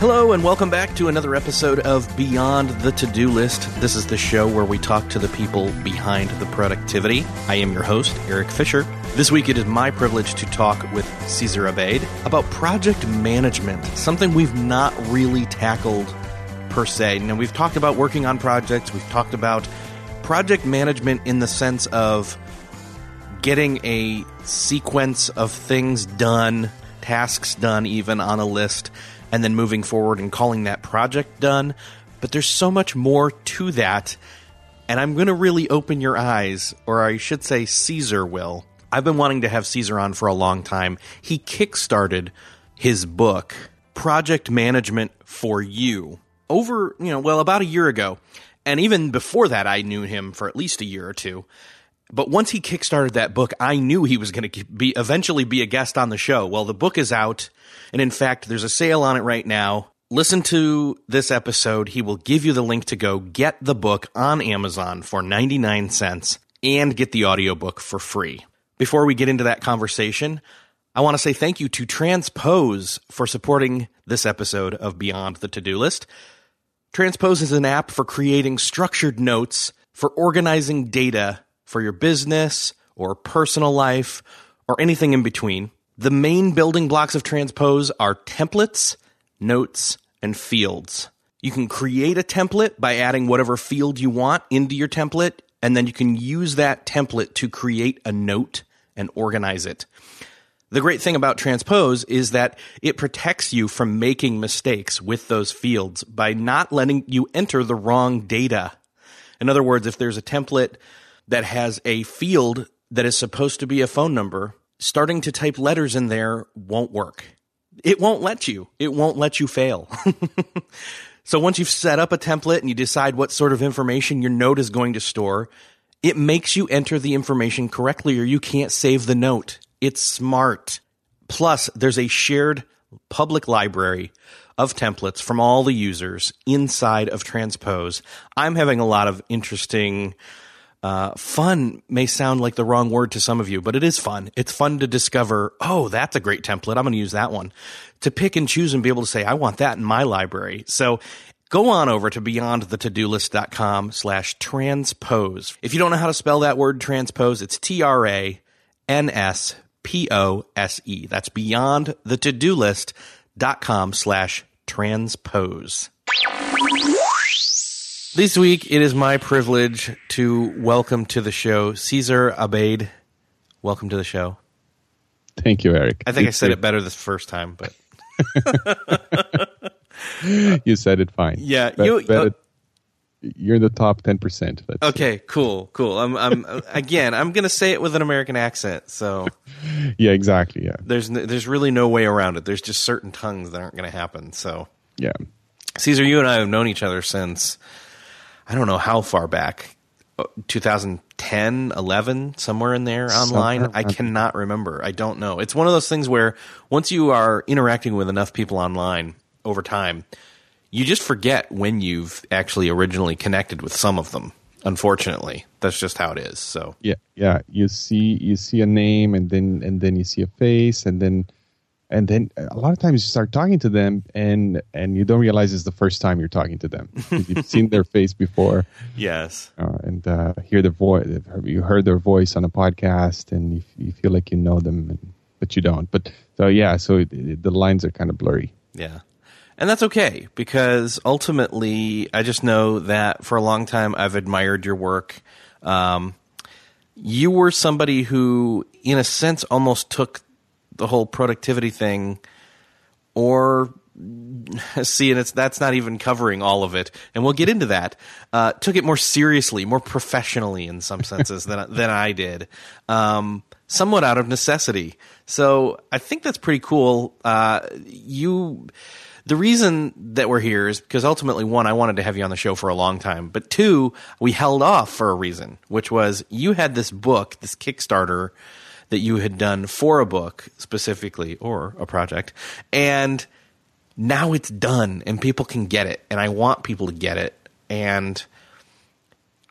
Hello, and welcome back to another episode of Beyond the To Do List. This is the show where we talk to the people behind the productivity. I am your host, Erik Fisher. This week, it is my privilege to talk with Cesar Abeid about project management, something we've not really tackled per se. Now, we've talked about working on projects, we've talked about project management in the sense of getting a sequence of things done, tasks done, even on a list and then moving forward and calling that project done. But there's so much more to that. And I'm going to really open your eyes, or I should say, Cesar will. I've been wanting to have Cesar on for a long time. He kickstarted his book, Project Management for You, over, you know, well, about a year ago. And even before that, I knew him for at least a year or two. But once he kickstarted that book, I knew he was going to be eventually be a guest on the show. Well, the book is out, and in fact, there's a sale on it right now. Listen to this episode. He will give you the link to go get the book on Amazon for 99 cents and get the audiobook for free. Before we get into that conversation, I want to say thank you to Transpose for supporting this episode of Beyond the To Do List. Transpose is an app for creating structured notes for organizing data for your business or personal life or anything in between. The main building blocks of Transpose are templates, notes, and fields. You can create a template by adding whatever field you want into your template, and then you can use that template to create a note and organize it. The great thing about Transpose is that it protects you from making mistakes with those fields by not letting you enter the wrong data. In other words, if there's a template that has a field that is supposed to be a phone number, starting to type letters in there won't work. It won't let you. It won't let you fail. so once you've set up a template and you decide what sort of information your note is going to store, it makes you enter the information correctly or you can't save the note. It's smart. Plus, there's a shared public library of templates from all the users inside of Transpose. I'm having a lot of interesting uh, fun may sound like the wrong word to some of you, but it is fun. It's fun to discover, oh, that's a great template. I'm going to use that one. To pick and choose and be able to say, I want that in my library. So go on over to beyondthetodolist.com slash transpose. If you don't know how to spell that word transpose, it's T-R-A-N-S-P-O-S-E. That's beyondthetodolist.com slash transpose. This week, it is my privilege to welcome to the show Cesar Abeid. Welcome to the show. Thank you, Erik. I think I said it better this first time, but you said it fine. Yeah, But- you. But uh, you're the top ten percent. okay, cool, cool. I'm, I'm again. I'm gonna say it with an American accent, so Yeah, exactly. Yeah, there's there's really no way around it. There's just certain tongues that aren't gonna happen. So, yeah. Cesar, you and I have known each other since I don't know how far back. uh, 2010, 11, somewhere in there online. Somewhere I cannot remember. I don't know. It's one of those things where once you are interacting with enough people online over time, you just forget when you've actually originally connected with some of them. Unfortunately, that's just how it is. So Yeah, yeah. You see, you see a name, and then and then you see a face, and then and then a lot of times you start talking to them, and and you don't realize it's the first time you're talking to them You've seen their face before, yes, uh, and uh, hear their voice. You heard their voice on a podcast, and you, you feel like you know them, and, but you don't. But so yeah, so it, it, the lines are kind of blurry. yeah, and that's okay because ultimately, I just know that for a long time I've admired your work. Um, you were somebody who, in a sense, almost took the whole productivity thing, or see, and it's that's not even covering all of it, and we'll get into that. Uh, took it more seriously, more professionally in some senses than than I did, um, somewhat out of necessity. So I think that's pretty cool. Uh, you. The reason that we're here is because ultimately, one, I wanted to have you on the show for a long time, but two, we held off for a reason, which was you had this book, this Kickstarter that you had done for a book specifically or a project, and now it's done and people can get it, and I want people to get it, and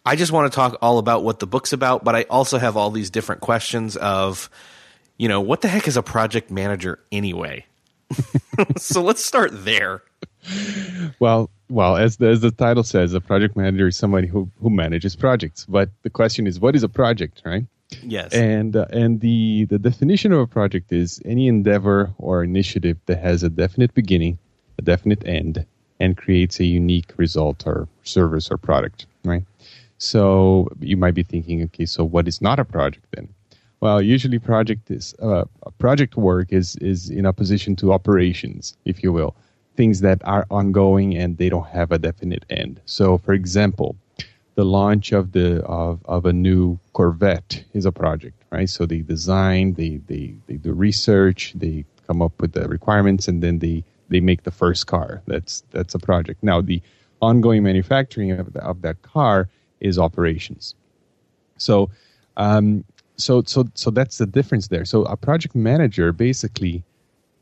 I just want to talk all about what the book's about, but I also have all these different questions of, you know, what the heck is a project manager anyway? so let's start there. Well, well, as the, as the title says, a project manager is somebody who who manages projects. But the question is, what is a project, right? Yes. And uh, and the the definition of a project is any endeavor or initiative that has a definite beginning, a definite end, and creates a unique result or service or product, right? So you might be thinking, okay, so what is not a project then? Well, usually project is uh, project work is is in opposition to operations, if you will, things that are ongoing and they don't have a definite end. So, for example, the launch of the of, of a new Corvette is a project, right? So they design, they, they they do research, they come up with the requirements, and then they they make the first car. That's that's a project. Now the ongoing manufacturing of, the, of that car is operations. So, um, so so so that's the difference there. So a project manager basically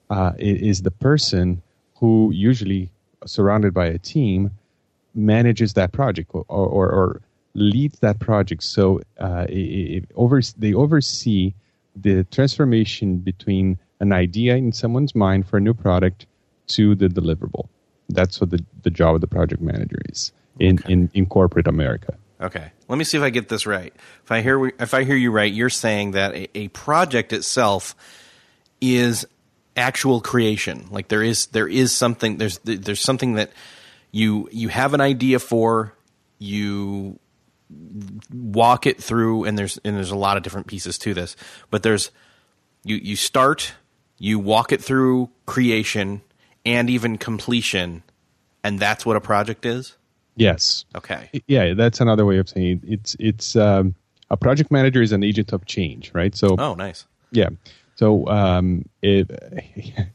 uh, is the person who usually surrounded by a team manages that project or, or, or leads that project. So uh, it, it over, they oversee the transformation between an idea in someone's mind for a new product to the deliverable. That's what the, the job of the project manager is in, Okay. in, in corporate America. Okay. Let me see if I get this right. If I hear if I hear you right, you're saying that a, a project itself is actual creation. Like there is there is something there's there's something that you you have an idea for, you walk it through and there's and there's a lot of different pieces to this. But there's you you start, you walk it through creation and even completion and that's what a project is? Yes. Okay. Yeah, that's another way of saying it. it's it's um, a project manager is an agent of change, right? So Oh, nice. Yeah. So um, it, it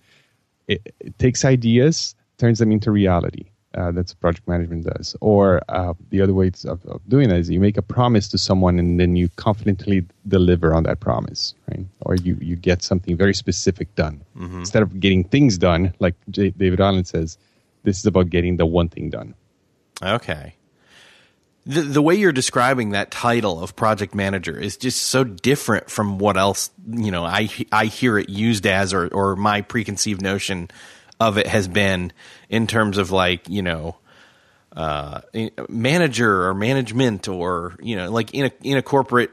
it takes ideas, turns them into reality. Uh, that's project management does. Or uh, the other way of, of doing that is you make a promise to someone and then you confidently deliver on that promise, right? Or you, you get something very specific done. Instead of getting things done, like J- David Allen says, this is about getting the one thing done. Okay. The the way you're describing that title of project manager is just so different from what else you know I I hear it used as or or my preconceived notion of it has been in terms of like you know uh, manager or management or you know like in a in a corporate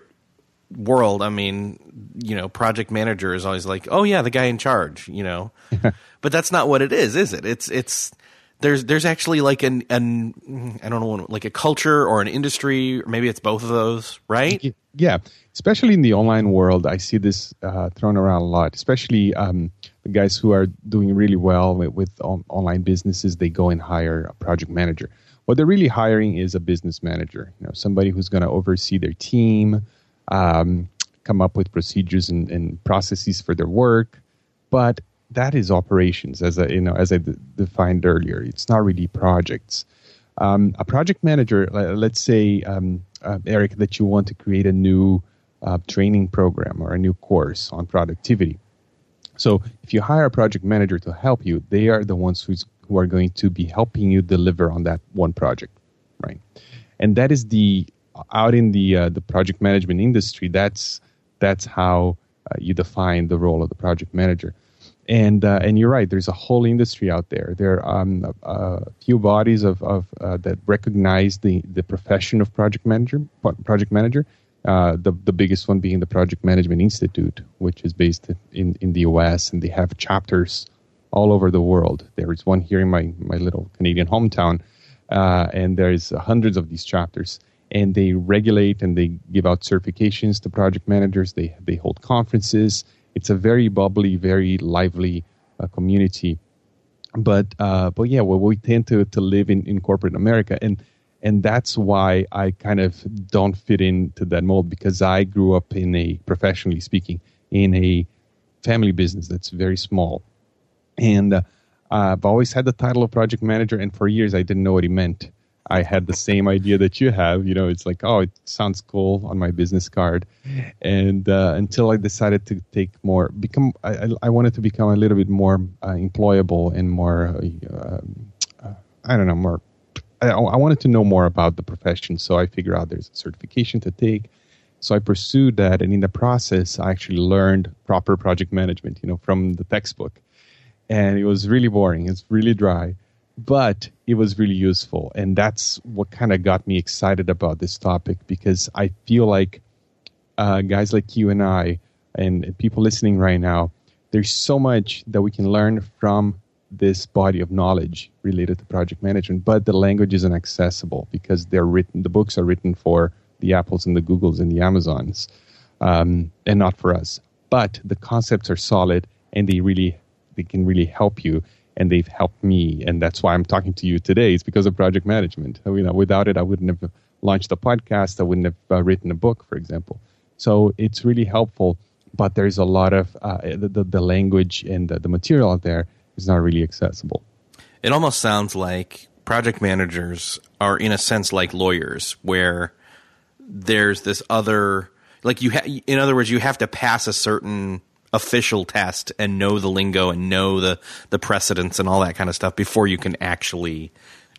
world i mean you know project manager is always like oh yeah the guy in charge you know? But that's not what it is is it? It's it's there's there's actually like an an i don't know like a culture or an industry or maybe it's both of those right? Yeah, especially in the online world, I see this uh, thrown around a lot. Especially um, guys who are doing really well with, with on- online businesses, they go and hire a project manager. What they're really hiring is a business manager, you know, somebody who's going to oversee their team, um, come up with procedures and, and processes for their work. But that is operations, as I, you know, as I d- defined earlier. It's not really projects um, a project manager, let's say, um, uh, Erik, that you want to create a new uh, training program or a new course on productivity. So if you hire a project manager to help you, they are the ones who's who are going to be helping you deliver on that one project, right? And that is the out in the uh, the project management industry. That's that's how uh, you define the role of the project manager. And uh, and you're right. There's a whole industry out there. There are um, a, a, few bodies of, of uh, that recognize the, the profession of project manager. Project manager. Uh, the the biggest one being the Project Management Institute, which is based in in the U.S. and they have chapters all over the world. There is one here in my my little Canadian hometown, uh, and there is hundreds of these chapters and they regulate and they give out certifications to project managers. They they hold conferences. It's a very bubbly, very lively uh, community. But uh, but yeah, well, we tend to to live in, in corporate America, and and that's why I kind of don't fit into that mold because I grew up in a professionally speaking in a family business that's very small, and uh, I've always had the title of project manager, and for years I didn't know what he meant. I had the same idea that you have. You know, it's like, oh, it sounds cool on my business card, and uh, until I decided to take more, become, I, I wanted to become a little bit more uh, employable and more, uh, uh I don't know, more. I, I, wanted to know more about the profession, so I figured out there's a certification to take. So I pursued that, and in the process, I actually learned proper project management. You know, from the textbook, and it was really boring. It's really dry but it was really useful. And that's what kind of got me excited about this topic because I feel like uh, guys like you and I, and people listening right now, there's so much that we can learn from this body of knowledge related to project management, but the language isn't accessible because they're written, the books are written for the Apples and the Googles and the Amazons, um, and not for us. But the concepts are solid and they really, they can really help you and they've helped me. And that's why I'm talking to you today. It's because of project management. You know, without it, I wouldn't have launched a podcast. I wouldn't have uh, written a book, for example. So it's really helpful. But there's a lot of uh, the, the language and the, the material out there is not really accessible. It almost sounds like project managers are, in a sense, like lawyers, where there's this other, like you, ha- in other words, you have to pass a certain official test and know the lingo and know the the precedents and all that kind of stuff before you can actually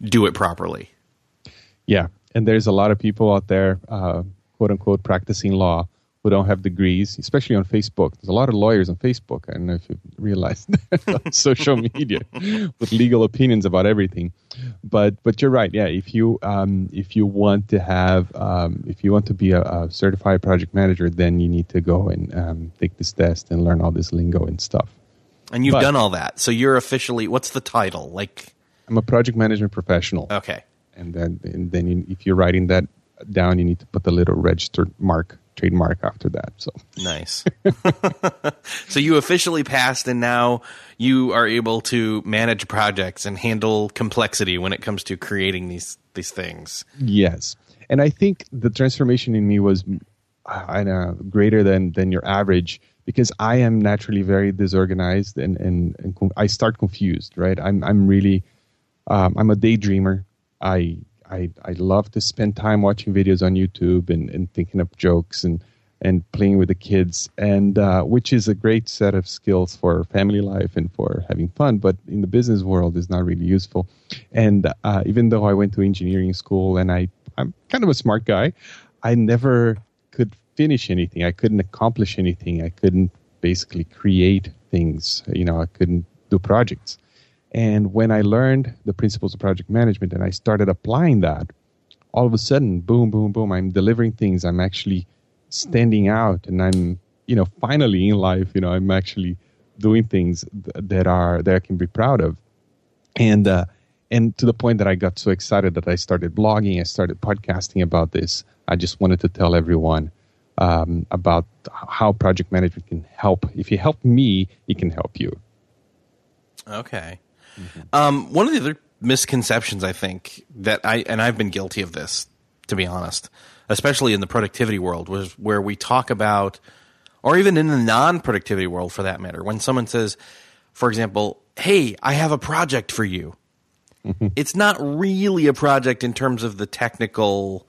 do it properly. Yeah, and there's a lot of people out there, uh, quote unquote, practicing law don't have degrees, especially on Facebook. There's a lot of lawyers on Facebook. I don't know if you realize on social media with legal opinions about everything. But but you're right. Yeah, if you um, if you want to have um, if you want to be a, a, certified project manager, then you need to go and um, take this test and learn all this lingo and stuff. And you've but, done all that, so you're officially what's the title? Like I'm a project management professional. Okay. And then and then if you're writing that down, you need to put the little registered mark trademark after that. So nice. so you officially passed, and now you are able to manage projects and handle complexity when it comes to creating these these things. Yes, and I think the transformation in me was, I know, greater than than your average because I am naturally very disorganized and and, and I start confused. Right, I'm I'm really um, I'm a daydreamer. I I, I love to spend time watching videos on YouTube and, and thinking up jokes and, and playing with the kids, and uh, which is a great set of skills for family life and for having fun. But in the business world, is not really useful. And uh, even though I went to engineering school and I I'm kind of a smart guy, I never could finish anything. I couldn't accomplish anything. I couldn't basically create things. You know, I couldn't do projects. And when I learned the principles of project management and I started applying that, all of a sudden, boom, boom, boom, I'm delivering things. I'm actually standing out and I'm, you know, finally in life, you know, I'm actually doing things that are, that I can be proud of. And, uh, and to the point that I got so excited that I started blogging, I started podcasting about this. I just wanted to tell everyone um, about how project management can help. If you help me, it can help you. Okay. Mm-hmm. Um, one of the other misconceptions I think that I and I've been guilty of this, to be honest, especially in the productivity world, was where we talk about, or even in the non-productivity world for that matter, when someone says, for example, "Hey, I have a project for you." Mm-hmm. It's not really a project in terms of the technical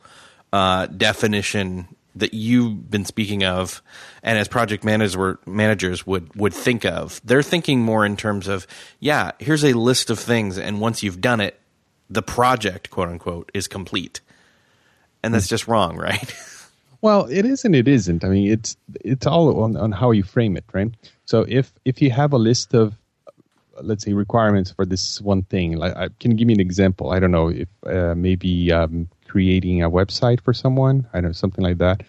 uh, definition that you've been speaking of, and as project managers would would think of. They're thinking more in terms of, yeah, here's a list of things, and once you've done it, the project, quote unquote, is complete. And that's just wrong, right? Well, it is and it isn't. I mean, it's it's all on, on how you frame it, right? So if if you have a list of let's say requirements for this one thing, like I can give me an example. I don't know if uh, maybe um, creating a website for someone, I know something like that.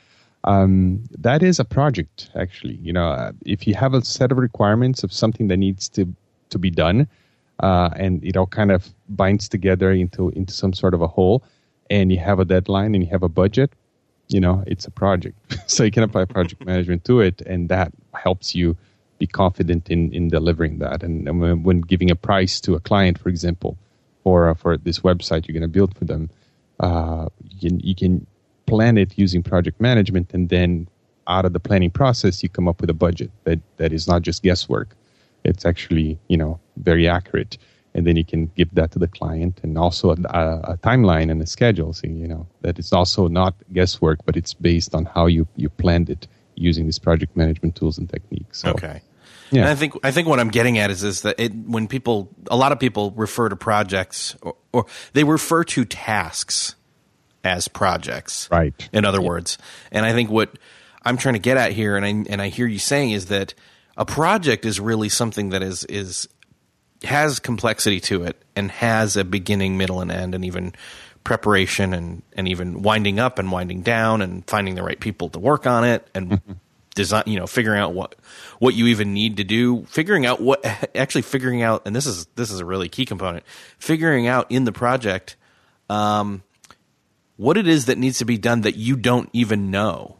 Um, that is a project, actually. You know, uh, if you have a set of requirements of something that needs to to be done, uh, and it all kind of binds together into into some sort of a whole, and you have a deadline and you have a budget, you know, it's a project. so you can apply project management to it, and that helps you be confident in, in delivering that. And, and when, giving a price to a client, for example, for uh, for this website you're going to build for them, uh, you, can, you can plan it using project management, and then out of the planning process, you come up with a budget that, that is not just guesswork. It's actually you know very accurate. And then you can give that to the client and also a, a, timeline and a schedule so you know that it's also not guesswork but it's based on how you you planned it using these project management tools and techniques. So, okay yeah. And I think I think what I'm getting at is is that it, when people a lot of people refer to projects or, or, they refer to tasks as projects. Right. In other yeah. words, and I think what I'm trying to get at here, and I and I hear you saying is that a project is really something that is is has complexity to it and has a beginning, middle, and end, and even preparation and and even winding up and winding down and finding the right people to work on it and mm-hmm. Design you know figuring out what what you even need to do figuring out what actually figuring out and this is this is a really key component figuring out in the project um, what it is that needs to be done that you don't even know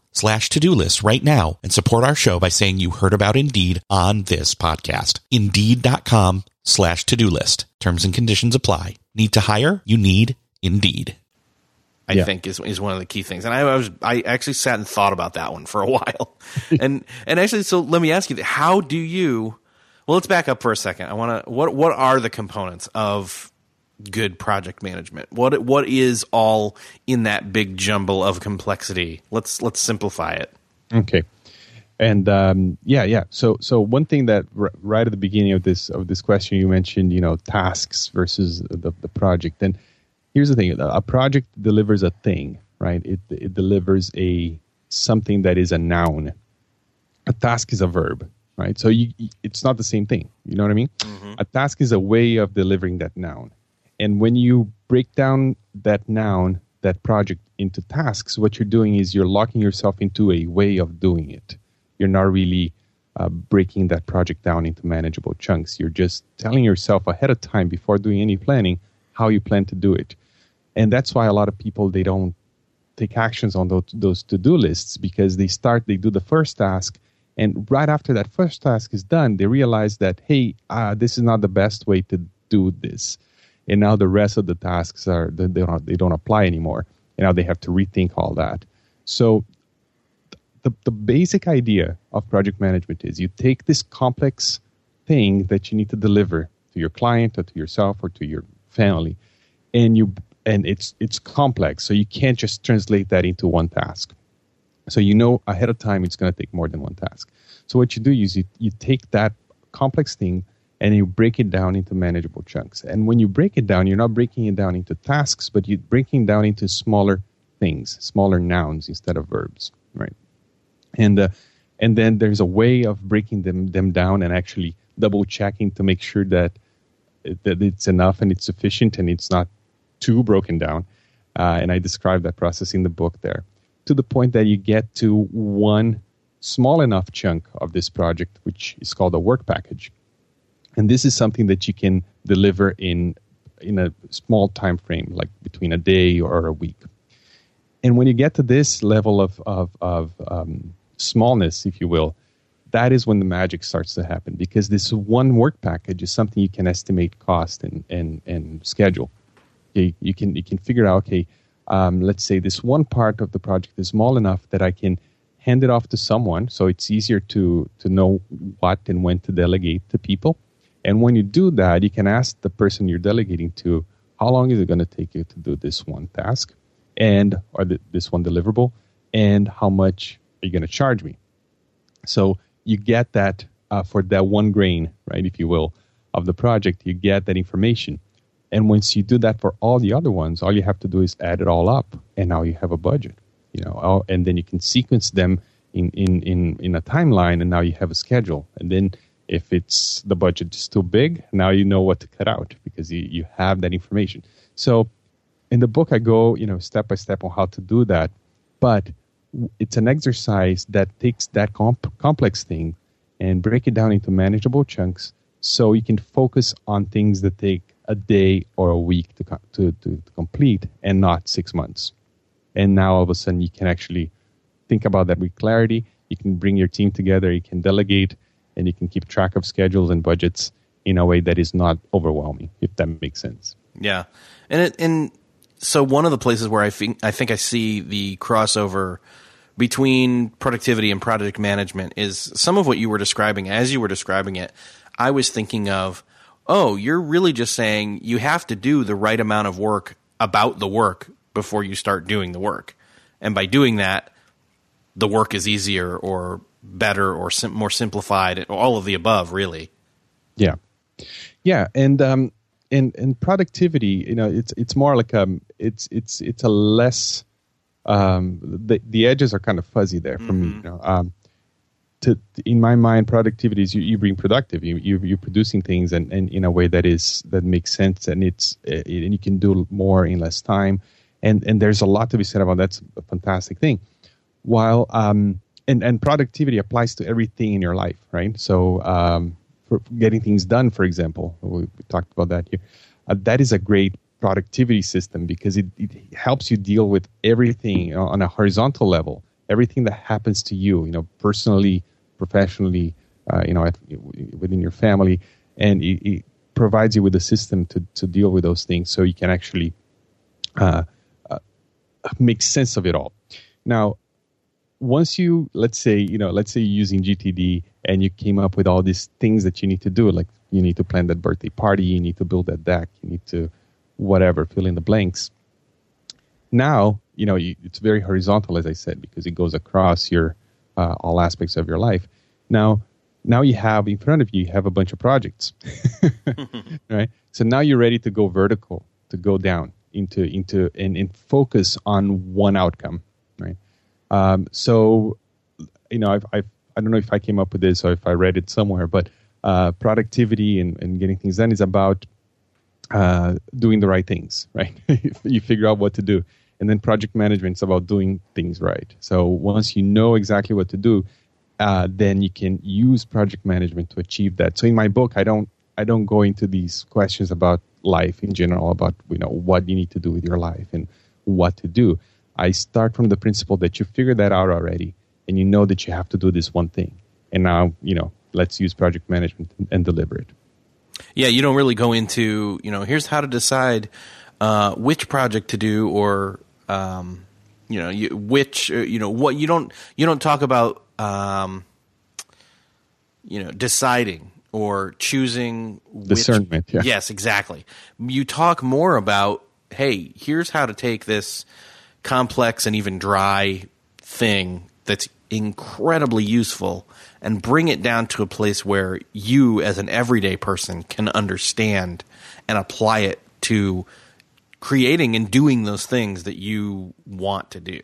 slash to-do list right now and support our show by saying you heard about Indeed on this podcast. Indeed.com slash to-do list. Terms and conditions apply. Need to hire? You need Indeed. I yeah. think is is one of the key things. And I was I actually sat and thought about that one for a while. and and actually so let me ask you how do you well let's back up for a second. I want to what what are the components of good project management? What what is all in that big jumble of complexity? Let's let's simplify it. Okay. And um, yeah, yeah. So, so one thing that r- right at the beginning of this of this question, you mentioned, you know, tasks versus the, the project. And here's the thing: a project delivers a thing, right? It it delivers a something that is a noun. A task is a verb, right? So you, it's not the same thing. You know what I mean? Mm-hmm. A task is a way of delivering that noun. And when you break down that noun, that project into tasks, what you're doing is you're locking yourself into a way of doing it. You're not really uh, breaking that project down into manageable chunks. You're just telling yourself ahead of time before doing any planning how you plan to do it. And that's why a lot of people they don't take actions on those, those to-do lists because they start they do the first task and right after that first task is done they realize that hey uh, this is not the best way to do this and now the rest of the tasks are they don't they don't apply anymore. And now they have to rethink all that. So the, the basic idea of project management is you take this complex thing that you need to deliver to your client or to yourself or to your family and you and it's it's complex. So you can't just translate that into one task. So you know ahead of time it's going to take more than one task. So what you do is you, you take that complex thing and you break it down into manageable chunks. And when you break it down, you're not breaking it down into tasks, but you're breaking down into smaller things, smaller nouns instead of verbs, right? And uh, and then there's a way of breaking them them down and actually double checking to make sure that that it's enough and it's sufficient and it's not too broken down. Uh, and I describe that process in the book there to the point that you get to one small enough chunk of this project, which is called a work package. And this is something that you can deliver in in a small time frame, like between a day or a week. And when you get to this level of of, of um, smallness, if you will, that is when the magic starts to happen because this one work package is something you can estimate cost and and, and schedule. You, you can you can figure out okay, um, let's say this one part of the project is small enough that I can hand it off to someone, so it's easier to to know what and when to delegate to people. And when you do that, you can ask the person you're delegating to, how long is it going to take you to do this one task, and or this one deliverable, and how much are you going to charge me? So you get that uh, for that one grain, right, if you will, of the project, you get that information. And once you do that for all the other ones, all you have to do is add it all up, and now you have a budget. You know, and then you can sequence them in, in, in, in a timeline, and now you have a schedule. And then if it's the budget is too big, now you know what to cut out because you, you have that information. So in the book, I go you know step by step on how to do that, but it's an exercise that takes that comp- complex thing and break it down into manageable chunks so you can focus on things that take a day or a week to, to, to, to, complete and not six months. And now all of a sudden you can actually think about that with clarity. You can bring your team together, you can delegate, and you can keep track of schedules and budgets in a way that is not overwhelming, if that makes sense. Yeah. And it, and so one of the places where I think I think I see the crossover between productivity and project management is some of what you were describing. As you were describing it, I was thinking of, oh, you're really just saying you have to do the right amount of work about the work before you start doing the work. And by doing that, the work is easier or better or sim- more simplified, all of the above, really. Yeah. Yeah. And, um, and, and productivity, you know, it's, it's more like, um, it's, it's, it's a less, um, the the edges are kind of fuzzy there for mm-hmm. me. You know, um, to in my mind, productivity is you, you being productive. You, you you're producing things and, and in a way that is that makes sense and it's uh, and you can do more in less time. And and there's a lot to be said about that's a fantastic thing. While um and and productivity applies to everything in your life, right? So um, for getting things done, for example, we, we talked about that here. Uh, that is a great productivity system because it, it helps you deal with everything on a horizontal level, everything that happens to you, you know, personally, professionally, uh, you know, at, within your family, and it, it, provides you with a system to, to deal with those things so you can actually uh, uh, make sense of it all. Now, once you let's say you know let's say you're using GTD and you came up with all these things that you need to do, like you need to plan that birthday party, you need to build that deck, you need to whatever, fill in the blanks. Now, you know, you, it's very horizontal, as I said, because it goes across your uh, all aspects of your life. Now, now you have in front of you, you have a bunch of projects, right? So now you're ready to go vertical, to go down into into and, and focus on one outcome? Um, so, you know, I've, I've I don't know if I came up with this or if I read it somewhere, but uh, productivity and, and getting things done is about uh, doing the right things, right? you figure out what to do. And then project management is about doing things right. So once you know exactly what to do, uh, then you can use project management to achieve that. So in my book, I don't I don't go into these questions about life in general, about you know what you need to do with your life and what to do. I start from the principle that you figured that out already, and you know that you have to do this one thing. And now you know let's use project management and, deliver it. Yeah, you don't really go into you know here's how to decide uh, which project to do or um, you know you, which uh, you know what you don't you don't talk about um, you know deciding or choosing discernment. Which, yeah. Yes, exactly. You talk more about hey, here's how to take this complex and even dry thing that's incredibly useful and bring it down to a place where you, as an everyday person, can understand and apply it to creating and doing those things that you want to do.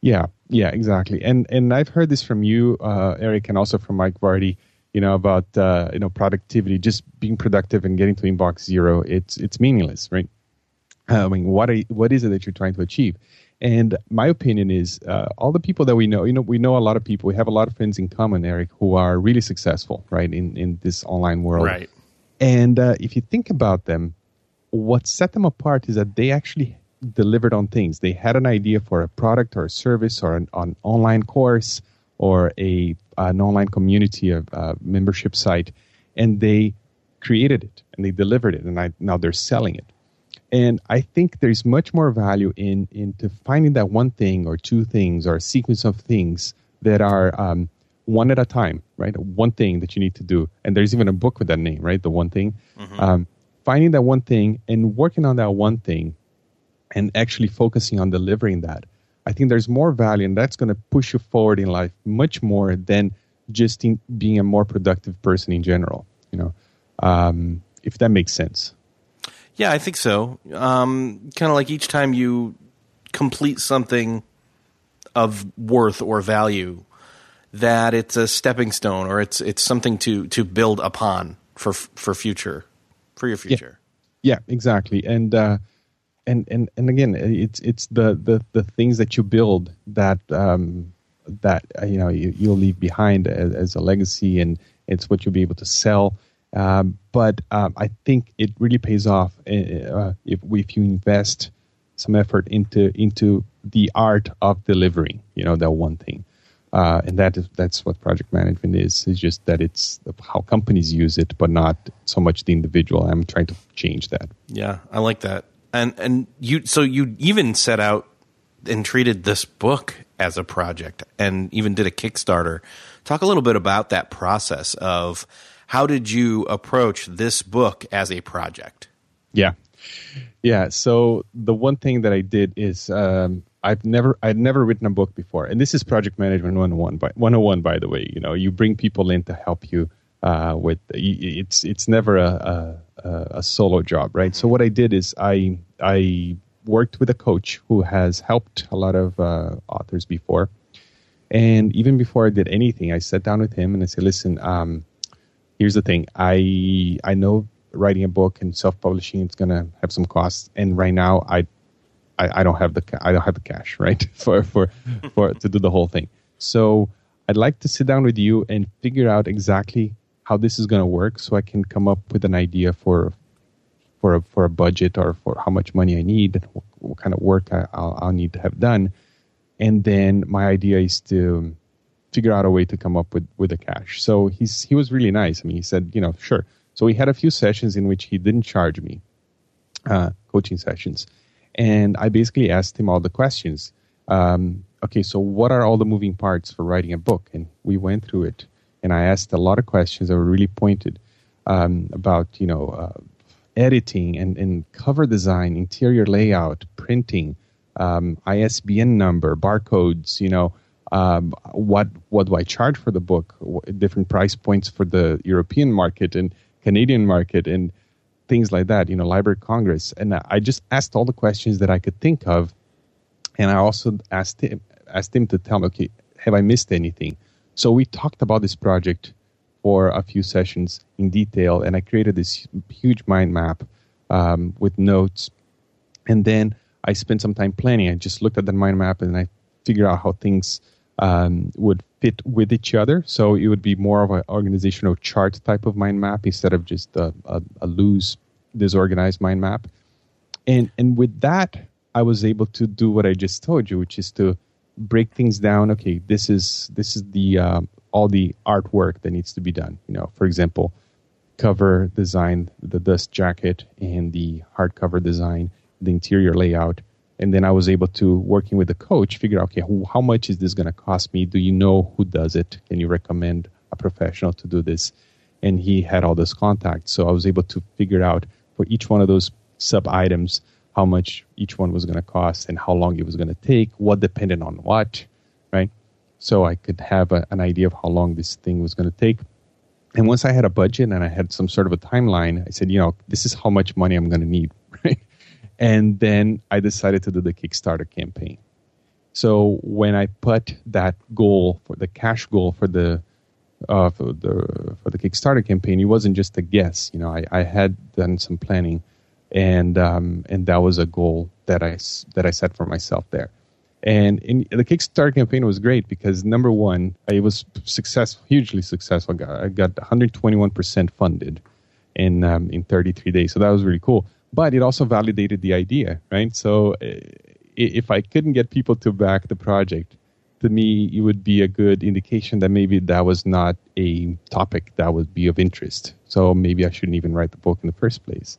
Yeah, yeah, exactly. And and I've heard this from you, uh, Erik, and also from Mike Vardy. You know about uh, you know productivity, just being productive and getting to inbox zero. It's it's meaningless, right? I mean, what are, what is it that you're trying to achieve? And my opinion is, uh, all the people that we know, you know, we know a lot of people. We have a lot of friends in common, Erik, who are really successful, right, in in this online world. Right. And uh, if you think about them, what set them apart is that they actually delivered on things. They had an idea for a product or a service or an, an online course or a an online community of uh, membership site, and they created it and they delivered it, and I, now they're selling it. And I think there's much more value in into finding that one thing or two things or a sequence of things that are um, one at a time, right? One thing that you need to do. And there's even a book with that name, right? The one thing. Mm-hmm. Um, finding that one thing and working on that one thing and actually focusing on delivering that. I think there's more value and that's going to push you forward in life much more than just being a more productive person in general, you know, um, if that makes sense. Yeah, I think so. Um, kind of like each time you complete something of worth or value, that it's a stepping stone or it's it's something to to build upon for for future for your future. Yeah, yeah exactly. And uh, and and and again, it's it's the the the things that you build that um, that uh, you know you, will leave behind as, as, a legacy, and it's what you'll be able to sell. Um, but um, I think it really pays off uh, uh, if if you invest some effort into into the art of delivering. You know that one thing, uh, and that is that's what project management is. It's just that it's how companies use it, but not so much the individual. I'm trying to change that. Yeah, I like that. And and you so you even set out and treated this book as a project, and even did a Kickstarter. Talk a little bit about that process of how did you approach this book as a project? Yeah. Yeah. So the one thing that I did is um, I've never I'd never written a book before, and this is project management 101 by 101 by the way. You know, you bring people in to help you uh, with it's it's never a, a, a solo job, right? So what I did is I I worked with a coach who has helped a lot of uh, authors before, and even before I did anything, I sat down with him and I said, "Listen, um, here's the thing. I I know writing a book and self publishing is going to have some costs, and right now I, I, I don't have the I don't have the cash right for for for to do the whole thing. So I'd like to sit down with you and figure out exactly how this is going to work, so I can come up with an idea for for a, for a budget or for how much money I need, what, what kind of work I, will I'll need to have done, and then my idea is to figure out a way to come up with with the cash. So he's he was really nice. I mean, he said, you know, sure. So we had a few sessions in which he didn't charge me uh, coaching sessions, and I basically asked him all the questions. Um, okay, so what are all the moving parts for writing a book? And we went through it, and I asked a lot of questions that were really pointed um, about you know uh, editing and, and cover design, interior layout, printing, um, ISBN number, barcodes, you know um, what what do I charge for the book? Different price points for the European market and Canadian market and things like that. You know, Library Congress, and I just asked all the questions that I could think of, and I also asked him asked him to tell me, okay, have I missed anything? So we talked about this project for a few sessions in detail, and I created this huge mind map um, with notes, and then I spent some time planning. I just looked at the mind map and I figured out how things um, would fit with each other. So it would be more of an organizational chart type of mind map instead of just a, a, a loose, disorganized mind map. And and with that, I was able to do what I just told you, which is to break things down. Okay, this is this is the uh, all the artwork that needs to be done. You know, for example, cover design, the dust jacket, and the hardcover design, the interior layout and then I was able to working with the coach figure out okay who, how much is this going to cost me? Do you know who does it? Can you recommend a professional to do this? And he had all those contacts, so I was able to figure out for each one of those sub items how much each one was going to cost and how long it was going to take, what depended on what, right? So I could have a, an idea of how long this thing was going to take. And once I had a budget and I had some sort of a timeline, I said, you know, this is how much money I'm going to need? And then I decided to do the Kickstarter campaign. So when I put that goal for the cash goal for the uh, for the for the Kickstarter campaign, it wasn't just a guess. You know, I, I had done some planning, and um, and that was a goal that I that I set for myself there. And in, the Kickstarter campaign was great because number one, it was successful, hugely successful. I got 121% funded in um, in 33 days, so that was really cool. But it also validated the idea, right? So if I couldn't get people to back the project, to me, it would be a good indication that maybe that was not a topic that would be of interest. So maybe I shouldn't even write the book in the first place.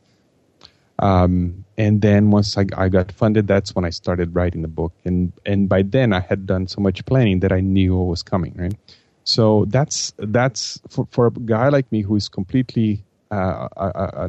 Um, and then once I, I, got funded, that's when I started writing the book. And and by then I had done so much planning that I knew what was coming. Right. So that's that's for, for a guy like me who is completely uh,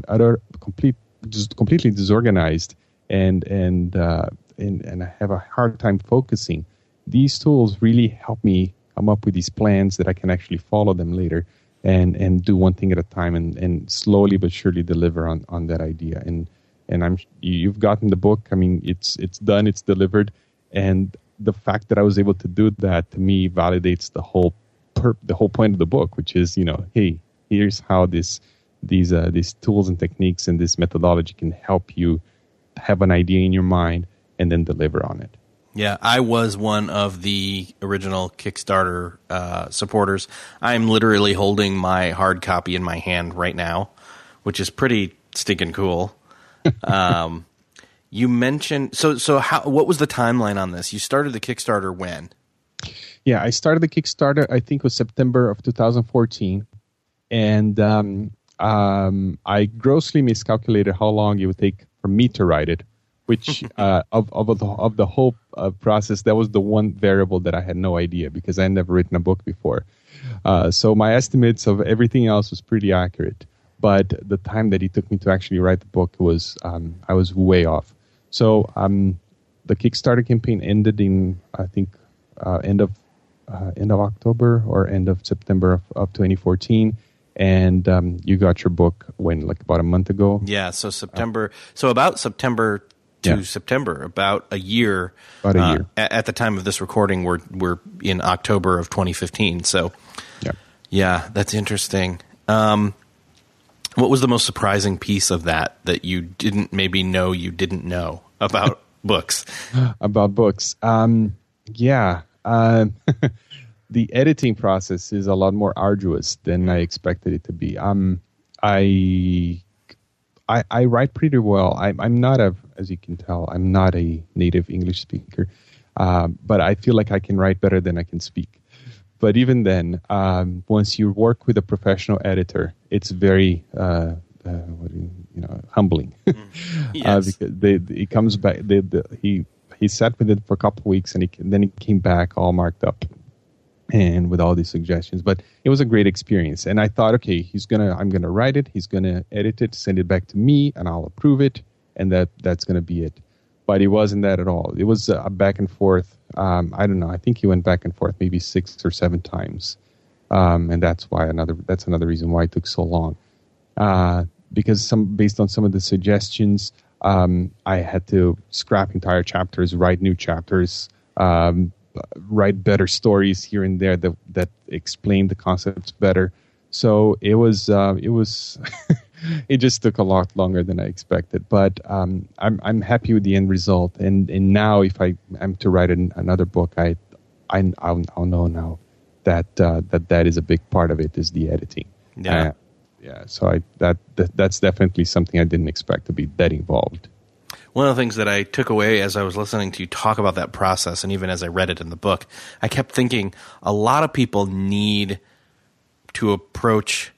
utter complete just completely disorganized and and uh, and, and I have a hard time focusing, these tools really help me come up with these plans that I can actually follow them later and, and do one thing at a time and, and slowly but surely deliver on, on that idea. And and I'm you've gotten the book. I mean, it's it's done, it's delivered, and the fact that I was able to do that to me validates the whole per, the whole point of the book, which is you know, hey, here's how this these uh, these tools and techniques and this methodology can help you have an idea in your mind and then deliver on it. Yeah, I was one of the original Kickstarter uh, supporters. I'm literally holding my hard copy in my hand right now, which is pretty stinking cool. um, you mentioned so so how what was the timeline on this? You started the Kickstarter when? Yeah, I started the Kickstarter. I think it was September of 2014, and um, um, I grossly miscalculated how long it would take for me to write it which uh, of of the of the whole uh, process, that was the one variable that I had no idea because I had never written a book before. Uh, so my estimates of everything else was pretty accurate, but the time that it took me to actually write the book was um, I was way off. So um, the Kickstarter campaign ended in I think uh, end of uh, end of October or end of September of, of 2014 and um, you got your book when like about a month ago yeah so september so about september to yeah. September, about a year. About a uh, year. At, at, the time of this recording, we're we're in October of 2015. So, yeah, yeah, that's interesting. Um, what was the most surprising piece of that that you didn't maybe know you didn't know about books? About books, um, yeah. Uh, the editing process is a lot more arduous than I expected it to be. Um, I I, I write pretty well. I'm, I'm not a, as you can tell, I'm not a native English speaker, um, but I feel like I can write better than I can speak. But even then, um, once you work with a professional editor, it's very, uh, uh, what you, you, know, humbling. Mm. Uh, yes. uh, because they, he comes back. They, the, he he sat with it for a couple of weeks, and, he, and then he came back all marked up and with all these suggestions. But it was a great experience. And I thought, okay, he's gonna I'm gonna write it, he's gonna edit it, send it back to me, and I'll approve it, and that that's gonna be it. But it wasn't that at all. It was a back and forth. Um, I don't know. I think he went back and forth maybe six or seven times, um, and that's why another that's another reason why it took so long. Uh, because some based on some of the suggestions, um, I had to scrap entire chapters, write new chapters. Um, write better stories here and there that that explain the concepts better. So it was uh, it was it just took a lot longer than I expected, but um, I'm I'm happy with the end result. And and now if I am to write an, another book, I I I'll, I'll know now that uh, that that is a big part of it is the editing. Yeah. Uh, yeah, so I that, that that's definitely something I didn't expect to be that involved one of the things that I took away as I was listening to you talk about that process, and even as I read it in the book, I kept thinking a lot of people need to approach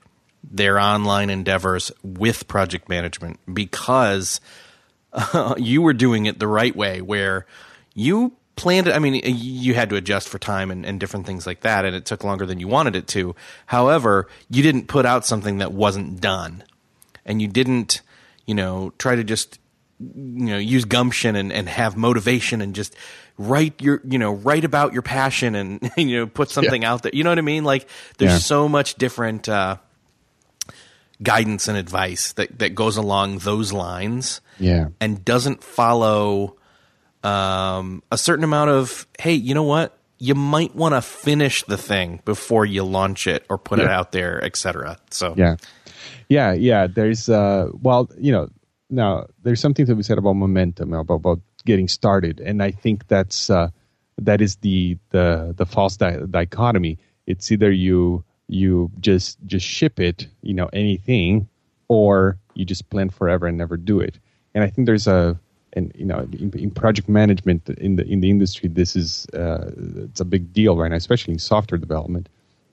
their online endeavors with project management because uh, you were doing it the right way, where you planned it. I mean, you had to adjust for time and, and, different things like that, and it took longer than you wanted it to. However, you didn't put out something that wasn't done, and you didn't, you know, try to just you know use gumption and, and have motivation and just write your you know write about your passion and you know put something yeah. out there you know what i mean like there's yeah. so much different uh, guidance and advice that that goes along those lines yeah and doesn't follow um, a certain amount of hey, you know what? You might want to finish the thing before you launch it or put it out there, etc. So Yeah, yeah, yeah. There's uh, well, you know, now there's something to be said about momentum, about, about getting started, and I think that's uh, that is the the the false di- dichotomy. It's either you you just just ship it, you know, anything, or you just plan forever and never do it. And I think there's a and you know in, in project management in the in the industry this is uh, it's a big deal right now especially in software development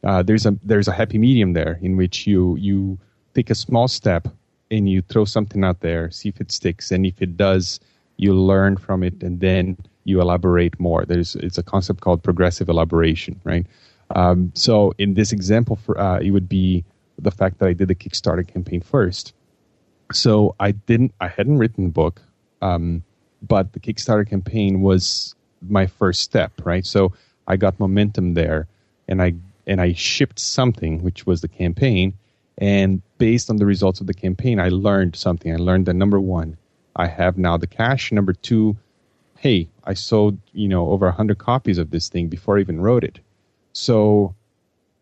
uh, there's a there's a happy medium there in which you you take a small step and you throw something out there see if it sticks. And if it does you learn from it and then you elaborate more. There's it's a concept called progressive elaboration right? Um, so in this example for uh, it would be the fact that i did the kickstarter campaign first. So I didn't, I hadn't written the book, um, but the Kickstarter campaign was my first step, right? So I got momentum there, and I and I shipped something, which was the campaign, and based on the results of the campaign, I learned something. I learned that number one, I have now the cash. Number two, hey, I sold you know over a hundred copies of this thing before I even wrote it. So,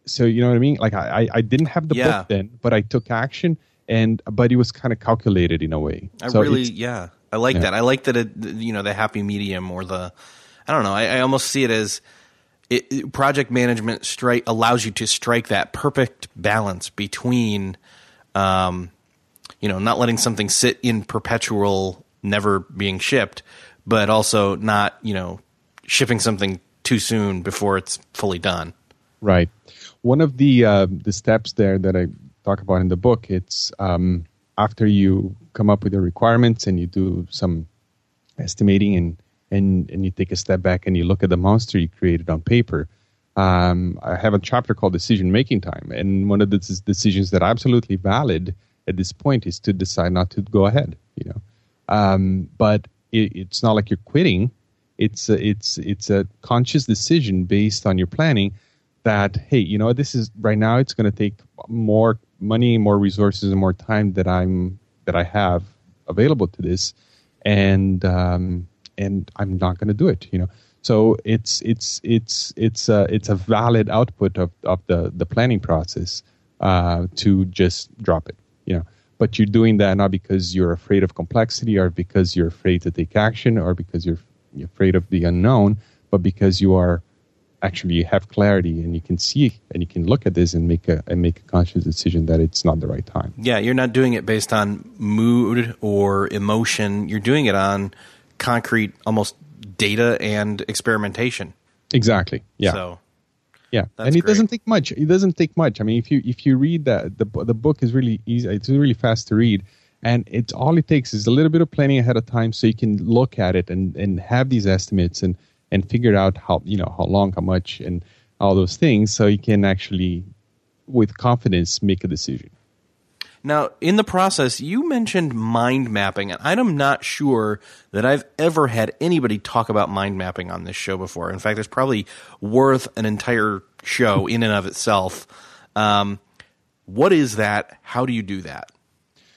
so you know what I mean? Like I, I, I didn't have the Yeah. book then, but I took action, and but it was kind of calculated in a way. I So really, yeah, I like Yeah. that. I like that. It, you know, the happy medium or the, I don't know. I, I almost see it as it, project management strike allows you to strike that perfect balance between, um, you know, not letting something sit in perpetual, never being shipped, but also not, you know, shipping something too soon before it's fully done. Right. One of the uh, the steps there that I talk about in the book, it's um, after you come up with the requirements and you do some estimating and, and and you take a step back and you look at the monster you created on paper. Um, I have a chapter called decision making time, and one of the decisions that are absolutely valid at this point is to decide not to go ahead. You know, um, but it, it's not like you're quitting. It's a, it's it's a conscious decision based on your planning that hey, you know, this is right now. It's going to take more money, more resources, and more time that I'm that I have available to this, and um, and I'm not going to do it. You know, so it's it's it's it's a, it's a valid output of, of the the planning process uh, to just drop it. You know, but you're doing that not because you're afraid of complexity or because you're afraid to take action or because you're, you're afraid of the unknown, but because you are actually you have clarity and you can see and you can look at this and make a and make a conscious decision that it's not the right time. Yeah, you're not doing it based on mood or emotion. You're doing it on concrete, almost data and experimentation. Exactly. Yeah. So yeah. and it great. doesn't take much. It doesn't take much. I mean, if you if you read that the the book is really easy. It's really fast to read. And it's all it takes is a little bit of planning ahead of time so you can look at it and, and have these estimates and, and figure out how you know how long, how much and all those things so you can actually with confidence make a decision. Now, in the process, you mentioned mind mapping, and I'm not sure that I've ever had anybody talk about mind mapping on this show before. In fact, it's probably worth an entire show in and of itself. Um, what is that? How do you do that?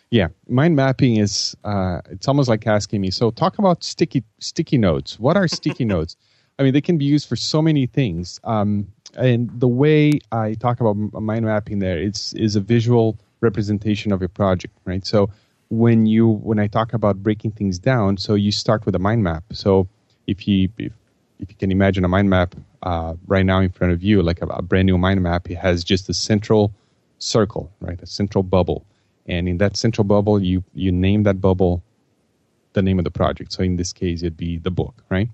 Yeah, mind mapping is uh, it's almost like asking me. So talk about sticky sticky notes. What are sticky notes? I mean, they can be used for so many things. Um, and the way I talk about mind mapping there is is a visual representation of your project, right? So when you when I talk about breaking things down, so you start with a mind map. So if you if, if you can imagine a mind map uh, right now in front of you, like a, a brand new mind map, it has just a central circle, right? A central bubble and in that central bubble you you name that bubble the name of the project so in this case it'd be the book right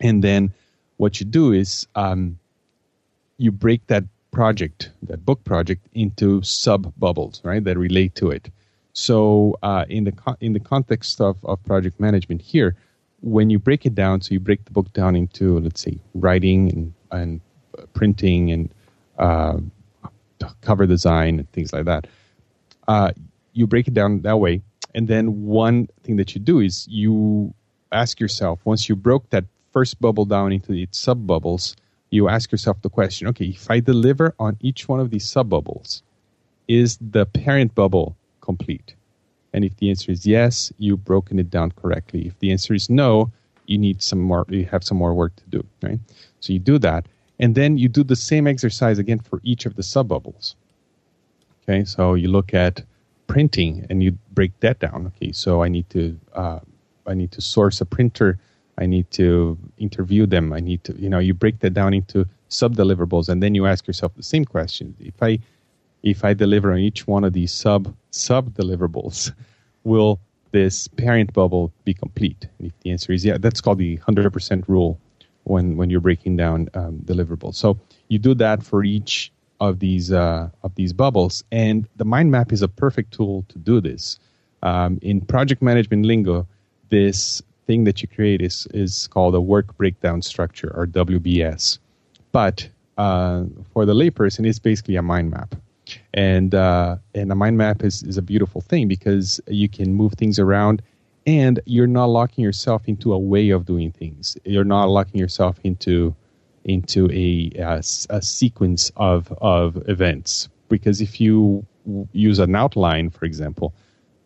and then what you do is um, you break that project that book project into sub bubbles right that relate to it so uh, in the co- in the context of, of project management here when you break it down so you break the book down into let's say writing and, and uh, printing and uh, cover design and things like that uh, you break it down that way. And then one thing that you do is you ask yourself, once you broke that first bubble down into its sub bubbles, you ask yourself the question okay, if I deliver on each one of these sub bubbles, is the parent bubble complete? And if the answer is yes, you've broken it down correctly. If the answer is no, you need some more. You have some more work to do, right? So you do that, and then you do the same exercise again for each of the sub bubbles. Okay, so you look at printing and you break that down. Okay, so I need to uh, I need to source a printer. I need to interview them. I need to you know you break that down into sub deliverables, and then you ask yourself the same question: If I if I deliver on each one of these sub sub deliverables, will this parent bubble be complete? And if the answer is yeah, that's called the hundred percent rule when when you're breaking down um, deliverables. So you do that for each of these uh, of these bubbles, and the mind map is a perfect tool to do this. Um, in project management lingo, this thing that you create is is called a work breakdown structure or WBS. But uh, for the layperson, it's basically a mind map. And uh, and a mind map is, is a beautiful thing because you can move things around and you're not locking yourself into a way of doing things. You're not locking yourself into into a, a, a sequence of of events because if you use an outline, for example,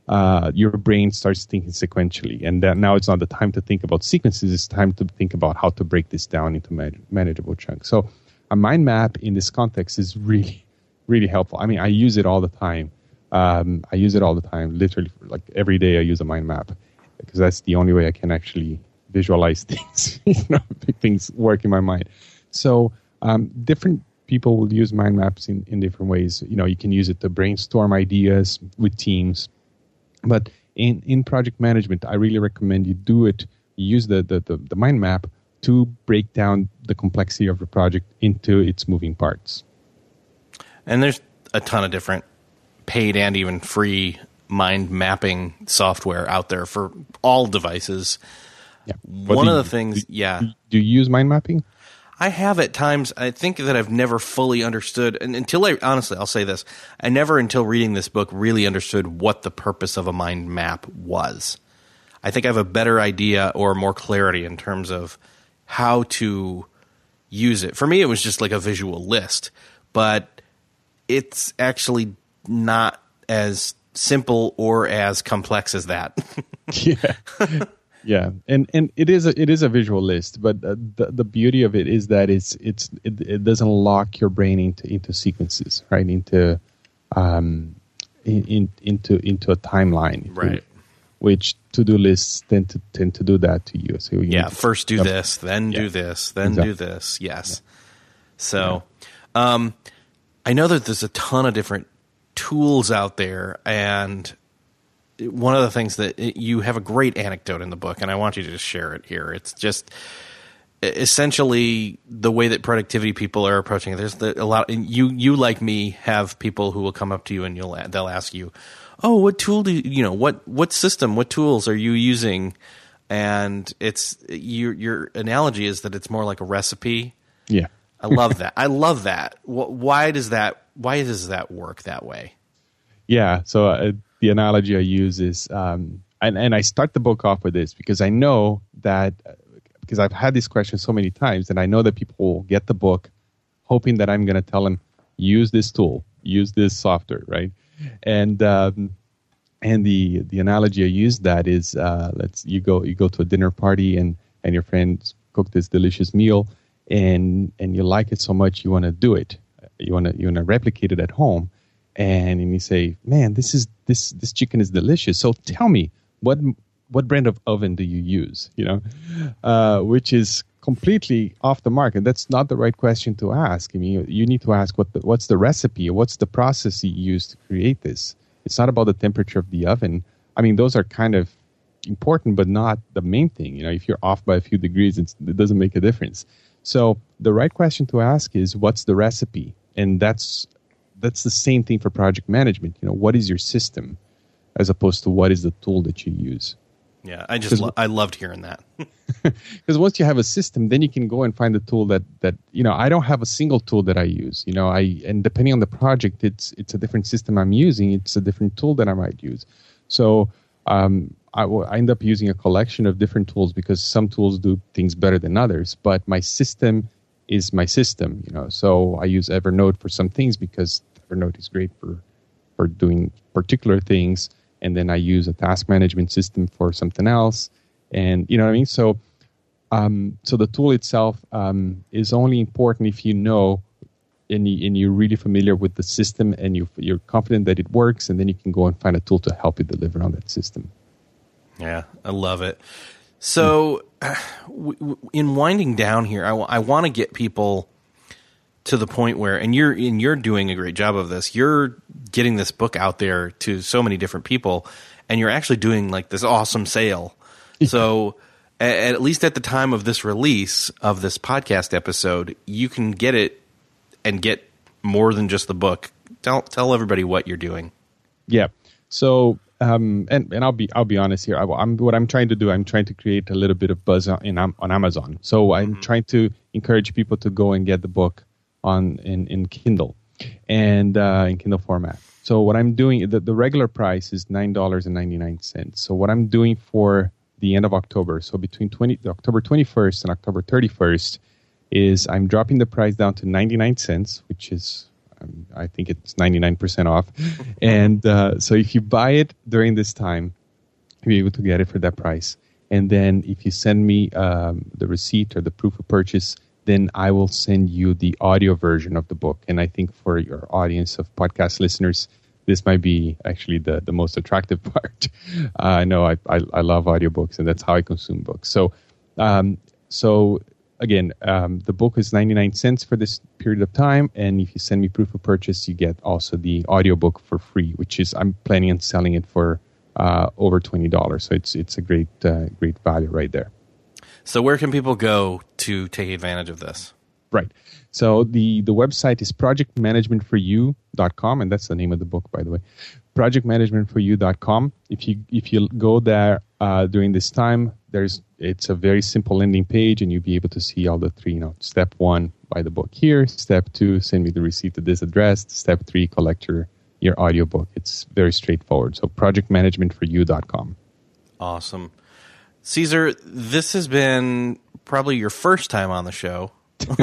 uh, your brain starts thinking sequentially, and that now it's not the time to think about sequences. It's time to think about how to break this down into man- manageable chunks. So, a mind map in this context is really, really helpful. I mean, I use it all the time. Um, I use it all the time, literally, like every day. I use a mind map because that's the only way I can actually visualize things, you know, things work in my mind. So, um, different people will use mind maps in, in different ways. You know, you can use it to brainstorm ideas with teams but in, in project management, I really recommend you do it, use the, the, the, the mind map to break down the complexity of the project into its moving parts. And there's a ton of different paid and even free mind mapping software out there for all devices. Yeah. One of the things, do, yeah. Do you use mind mapping? I have at times. I think that I've never fully understood, and until I honestly, I'll say this: I never, until reading this book, really understood what the purpose of a mind map was. I think I have a better idea or more clarity in terms of how to use it. For me, it was just like a visual list, but it's actually not as simple or as complex as that. yeah. Yeah, and and it is a, it is a visual list, but uh, the the beauty of it is that it's it's it, it doesn't lock your brain into into sequences, right? Into um, in, in, into into a timeline, right? which to do lists tend to tend to do that to you. So you yeah, first do this, then yeah. do this, then exactly. do this. Yes. Yeah. So, yeah. um, I know that there's a ton of different tools out there, and one of the things that you have a great anecdote in the book, and I want you to just share it here. It's just essentially the way that productivity people are approaching it. There's the, a lot. You you like me have people who will come up to you and you'll they'll ask you, "Oh, what tool do you, you know? What what system? What tools are you using?" And it's your your analogy is that it's more like a recipe. Yeah, I love that. I love that. Why does that? Why does that work that way? Yeah. So. Uh, the analogy I use is, um, and, and I start the book off with this because I know that, because I've had this question so many times, and I know that people will get the book hoping that I'm going to tell them, use this tool, use this software, right? And, um, and the, the analogy I use that is, uh, let's, you go, you go to a dinner party and, and your friends cook this delicious meal and, and you like it so much, you want to do it. You want to, you want to replicate it at home and you say, "Man, this is this this chicken is delicious." So tell me, what what brand of oven do you use? You know, uh, which is completely off the mark, and that's not the right question to ask. I mean, you, you need to ask what the, what's the recipe, what's the process you use to create this. It's not about the temperature of the oven. I mean, those are kind of important, but not the main thing. You know, if you're off by a few degrees, it doesn't make a difference. So the right question to ask is, what's the recipe? And that's that's the same thing for project management. You know, what is your system, as opposed to what is the tool that you use. Yeah, I just lo- I loved hearing that. Because once you have a system, then you can go and find the tool that that you know. I don't have a single tool that I use. You know, I and depending on the project, it's it's a different system I'm using. It's a different tool that I might use. So um, I will I end up using a collection of different tools because some tools do things better than others. But my system is my system. You know, so I use Evernote for some things because Evernote is great for for doing particular things, and then I use a task management system for something else, and you know what I mean. So um, so the tool itself um, is only important if you know and, you, you're really familiar with the system and you, you're confident that it works, and then you can go and find a tool to help you deliver on that system. Yeah, I love it. So, in winding down here, I, w- I want to get people to the point where, and you're and you're doing a great job of this. You're getting this book out there to so many different people, and you're actually doing like this awesome sale. so, at, at least at the time of this release of this podcast episode, you can get it and get more than just the book. Tell tell everybody what you're doing. Yeah. So um, and and I'll be I'll be honest here. I, am what I'm trying to do. I'm trying to create a little bit of buzz on, in, on Amazon. So I'm mm-hmm. trying to encourage people to go and get the book on in, in Kindle and uh, in Kindle format. So what I'm doing the, the regular price is nine dollars and ninety nine cents. So what I'm doing for the end of October, so between 20 October 21st and October 31st, is I'm dropping the price down to 99 cents, which is um, I think it's 99% off. and uh, so if you buy it during this time, you'll be able to get it for that price. And then if you send me um, the receipt or the proof of purchase, then I will send you the audio version of the book. And I think for your audience of podcast listeners, this might be actually the, the most attractive part. Uh, I know I, I, I, love audiobooks and that's how I consume books. So, um, so again, um, the book is 99 cents for this period of time. And if you send me proof of purchase, you get also the audiobook for free, which is, I'm planning on selling it for uh, over $20. So it's, it's a great, uh, great value right there. So where can people go to take advantage of this? Right. So the, the website is projectmanagementforyou.com, and that's the name of the book, by the way. Projectmanagementforyou.com. If you if you go there uh, during this time, there's it's a very simple landing page, and you'll be able to see all the three. You know, step one, buy the book here. Step two, send me the receipt to this address. Step three, collect your your audiobook. It's very straightforward. So projectmanagementforyou.com. Awesome. Cesar, this has been probably your first time on the show.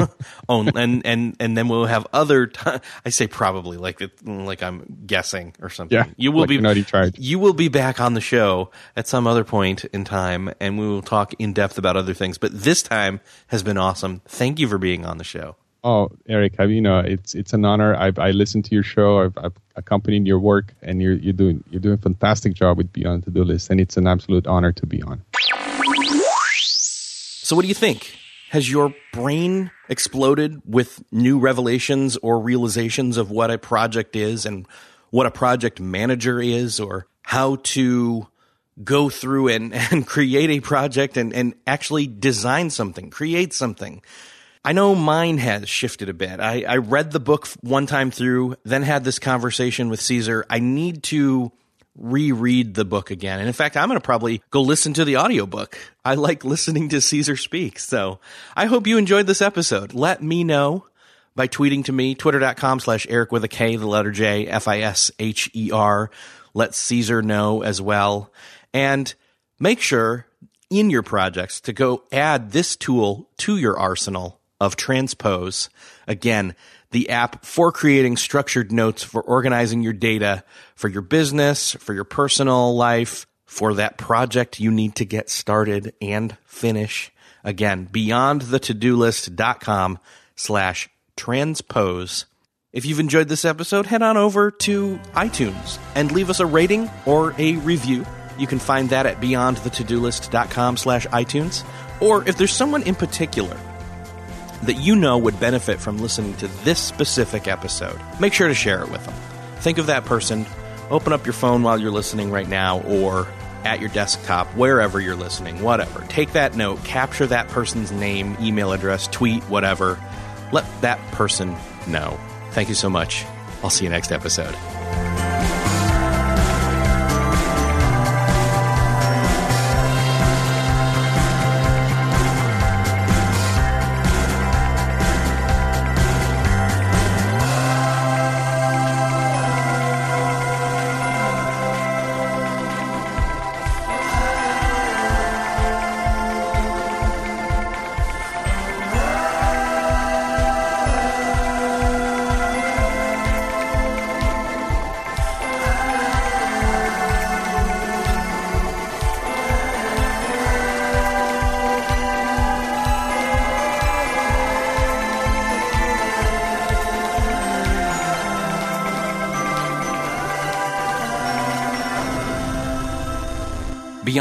oh, and and and then we'll have other. T- I say probably like like I'm guessing or something. Yeah, you will like be You will be back on the show at some other point in time, and we will talk in depth about other things. But this time has been awesome. Thank you for being on the show. Oh, Erik, I, you know it's it's an honor. I've I listened to your show. I've, I've accompanied your work, and you're you're doing you're doing a fantastic job with Beyond To Do List, and it's an absolute honor to be on. So, what do you think? Has your brain exploded with new revelations or realizations of what a project is and what a project manager is or how to go through and, and create a project and, and actually design something, create something? I know mine has shifted a bit. I, I read the book one time through, then had this conversation with Cesar. I need to reread the book again. And in fact, I'm going to probably go listen to the audiobook. I like listening to Cesar speak. So I hope you enjoyed this episode. Let me know by tweeting to me, twitter.com slash Erik with a K, the letter J, F I S H E R. Let Cesar know as well. And make sure in your projects to go add this tool to your arsenal of transpose. Again, the app for creating structured notes for organizing your data for your business, for your personal life, for that project you need to get started and finish. Again, beyondthe-to-do-list.com slash transpose. If you've enjoyed this episode, head on over to iTunes and leave us a rating or a review. You can find that at beyondthe-to-do-list.com slash iTunes. Or if there's someone in particular that you know would benefit from listening to this specific episode, make sure to share it with them. Think of that person, open up your phone while you're listening right now, or at your desktop, wherever you're listening, whatever. Take that note, capture that person's name, email address, tweet, whatever. Let that person know. Thank you so much. I'll see you next episode.